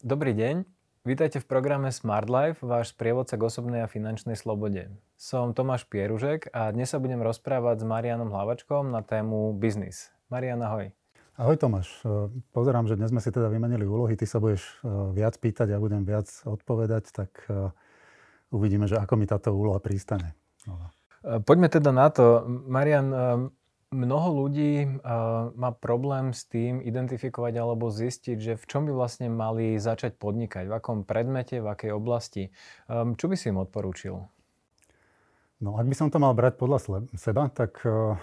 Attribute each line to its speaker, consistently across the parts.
Speaker 1: Dobrý deň, vítajte v programe Smart Life, váš sprievodca k osobnej a finančnej slobode. Som Tomáš Pieružek a dnes sa budem rozprávať s Marianom Hlavačkom na tému biznis. Marian, ahoj.
Speaker 2: Ahoj Tomáš, e, pozerám, že dnes sme si teda vymenili úlohy, ty sa budeš e, viac pýtať, ja budem viac odpovedať, tak e, uvidíme, že ako mi táto úloha prístane.
Speaker 1: Poďme teda na to. Marian, Mnoho ľudí uh, má problém s tým identifikovať alebo zistiť, že v čom by vlastne mali začať podnikať, v akom predmete, v akej oblasti. Um, čo by si im odporúčil?
Speaker 2: No, ak by som to mal brať podľa seba, tak uh,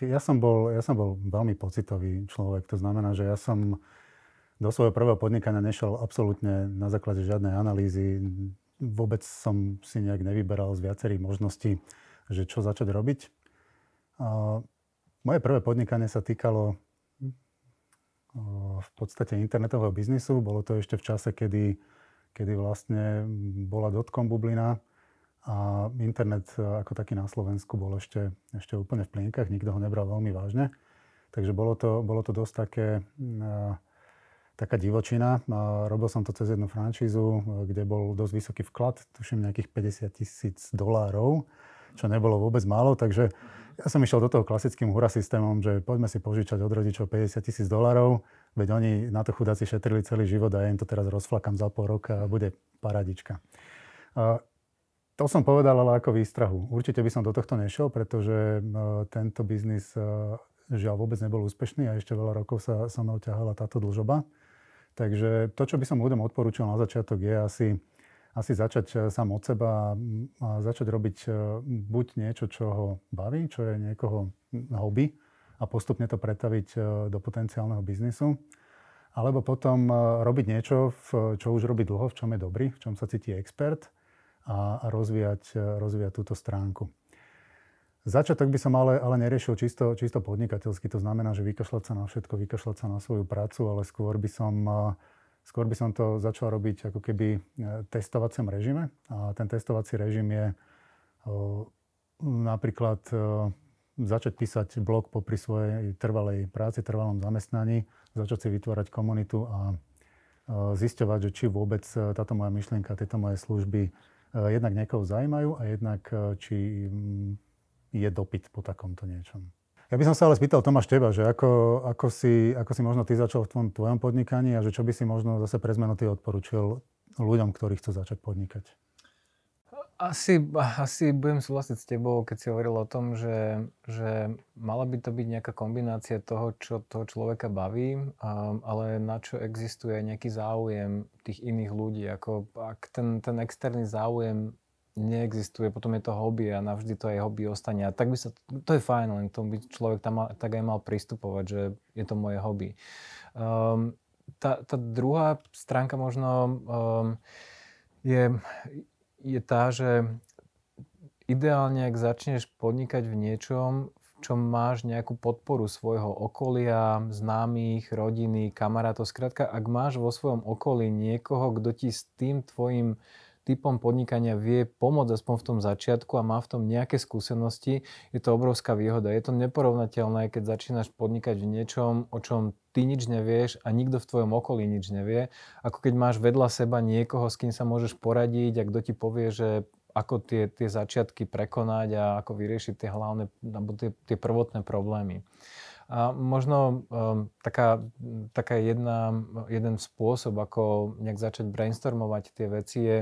Speaker 2: ja, som bol, ja som bol veľmi pocitový človek. To znamená, že ja som do svojho prvého podnikania nešiel absolútne na základe žiadnej analýzy. Vôbec som si nejak nevyberal z viacerých možností, že čo začať robiť. Uh, moje prvé podnikanie sa týkalo v podstate internetového biznisu. Bolo to ešte v čase, kedy, kedy vlastne bola dotcom bublina a internet ako taký na Slovensku bol ešte, ešte úplne v plienkach, nikto ho nebral veľmi vážne. Takže bolo to, bolo to dosť také, taká divočina. Robil som to cez jednu franšízu, kde bol dosť vysoký vklad, tuším nejakých 50 tisíc dolárov, čo nebolo vôbec málo, takže ja som išiel do toho klasickým hura systémom, že poďme si požičať od rodičov 50 tisíc dolarov, veď oni na to chudáci šetrili celý život a ja im to teraz rozflakám za pol roka a bude paradička. To som povedal ale ako výstrahu. Určite by som do tohto nešiel, pretože tento biznis žiaľ vôbec nebol úspešný a ešte veľa rokov sa, sa mnou ťahala táto dlžoba. Takže to, čo by som ľuďom odporúčal na začiatok, je asi asi začať e, sám od seba a začať robiť e, buď niečo, čo ho baví, čo je niekoho hobby a postupne to pretaviť e, do potenciálneho biznisu. Alebo potom robiť niečo, čo už robí dlho, v čom je dobrý, v čom sa cíti expert a, rozvíjať, rozvíjať túto stránku. Začiatok by som ale, ale neriešil čisto, čisto podnikateľsky. To znamená, že vykašľať sa na všetko, vykašľať sa na svoju prácu, ale skôr by som Skôr by som to začal robiť ako keby e, testovacom režime. A ten testovací režim je napríklad e, začať písať blog popri svojej trvalej práci, trvalom zamestnaní, začať si vytvárať komunitu a o, e, zisťovať, že či vôbec táto moja myšlienka, tieto moje služby jednak niekoho zaujímajú a jednak či je dopyt po takomto niečom. Ja by som sa ale spýtal Tomáš teba, že ako, ako, si, ako si možno ty začal v tom tvojom podnikaní a že čo by si možno zase pre zmenu ty odporučil ľuďom, ktorí chcú začať podnikať?
Speaker 1: Asi, asi budem súhlasiť s tebou, keď si hovoril o tom, že, že mala by to byť nejaká kombinácia toho, čo toho človeka baví, ale na čo existuje nejaký záujem tých iných ľudí. Ako ak ten, ten externý záujem neexistuje, potom je to hobby a navždy to aj hobby ostane. A tak by sa, to je fajn, len tomu by človek tam mal, tak aj mal pristupovať, že je to moje hobby. Um, tá, tá druhá stránka možno um, je, je tá, že ideálne, ak začneš podnikať v niečom, čom máš nejakú podporu svojho okolia, známych, rodiny, kamarátov, skrátka, ak máš vo svojom okolí niekoho, kto ti s tým tvojim typom podnikania vie pomôcť aspoň v tom začiatku a má v tom nejaké skúsenosti, je to obrovská výhoda. Je to neporovnateľné, keď začínaš podnikať v niečom, o čom ty nič nevieš a nikto v tvojom okolí nič nevie, ako keď máš vedľa seba niekoho, s kým sa môžeš poradiť a kto ti povie, že ako tie, tie začiatky prekonať a ako vyriešiť tie hlavné, alebo tie, tie prvotné problémy. A možno um, taká, taká jedna, jeden spôsob, ako nejak začať brainstormovať tie veci je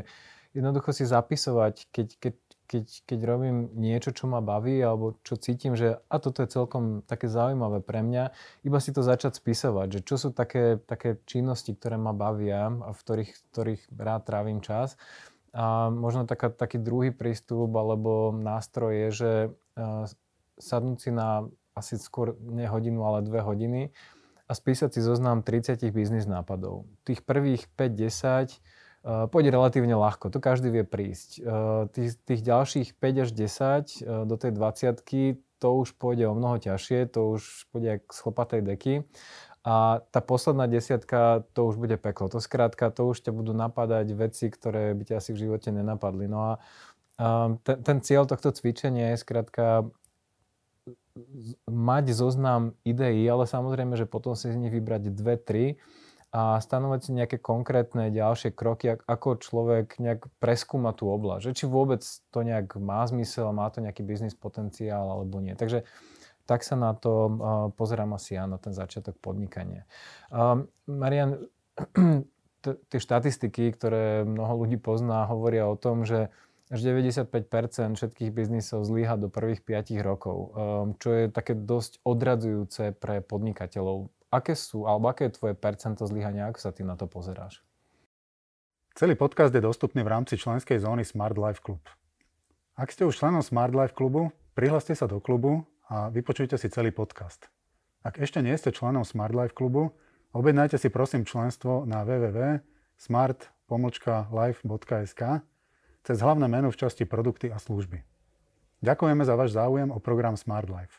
Speaker 1: jednoducho si zapisovať, keď, keď, keď, keď robím niečo, čo ma baví alebo čo cítim, že a toto je celkom také zaujímavé pre mňa, iba si to začať spisovať, že čo sú také, také činnosti, ktoré ma bavia a v ktorých, ktorých rád trávim čas. A možno taká, taký druhý prístup alebo nástroj je, že uh, sadnúť si na asi skôr nie hodinu, ale dve hodiny a spísať si zoznam 30 biznis nápadov. Tých prvých 5-10 uh, eh, pôjde relatívne ľahko, to každý vie prísť. Uh, tých, tých ďalších 5 až 10 uh, eh, do tej 20 to už pôjde o mnoho ťažšie, to už pôjde z chlopatej deky. A tá posledná desiatka, to už bude peklo. To skrátka, to už ťa budú napadať veci, ktoré by ťa asi v živote nenapadli. No a ten, ten cieľ tohto cvičenia je skrátka mať zoznam ideí, ale samozrejme, že potom si z nich vybrať dve, tri a stanovať si nejaké konkrétne ďalšie kroky, ako človek nejak preskúma tú oblasť. Že či vôbec to nejak má zmysel, má to nejaký biznis potenciál alebo nie. Takže tak sa na to pozerám asi ja, na ten začiatok podnikania. Marian, tie štatistiky, ktoré mnoho ľudí pozná, hovoria o tom, že až 95% všetkých biznisov zlyha do prvých 5 rokov, um, čo je také dosť odradzujúce pre podnikateľov aké sú, alebo aké je tvoje percento zlyhania, ako sa ty na to pozeráš?
Speaker 2: Celý podcast je dostupný v rámci členskej zóny Smart Life Club. Ak ste už členom Smart Life klubu, prihláste sa do klubu a vypočujte si celý podcast. Ak ešte nie ste členom Smart Life klubu, objednajte si prosím členstvo na www.smart-life.sk cez hlavné menu v časti produkty a služby. Ďakujeme za váš záujem o program Smart Life.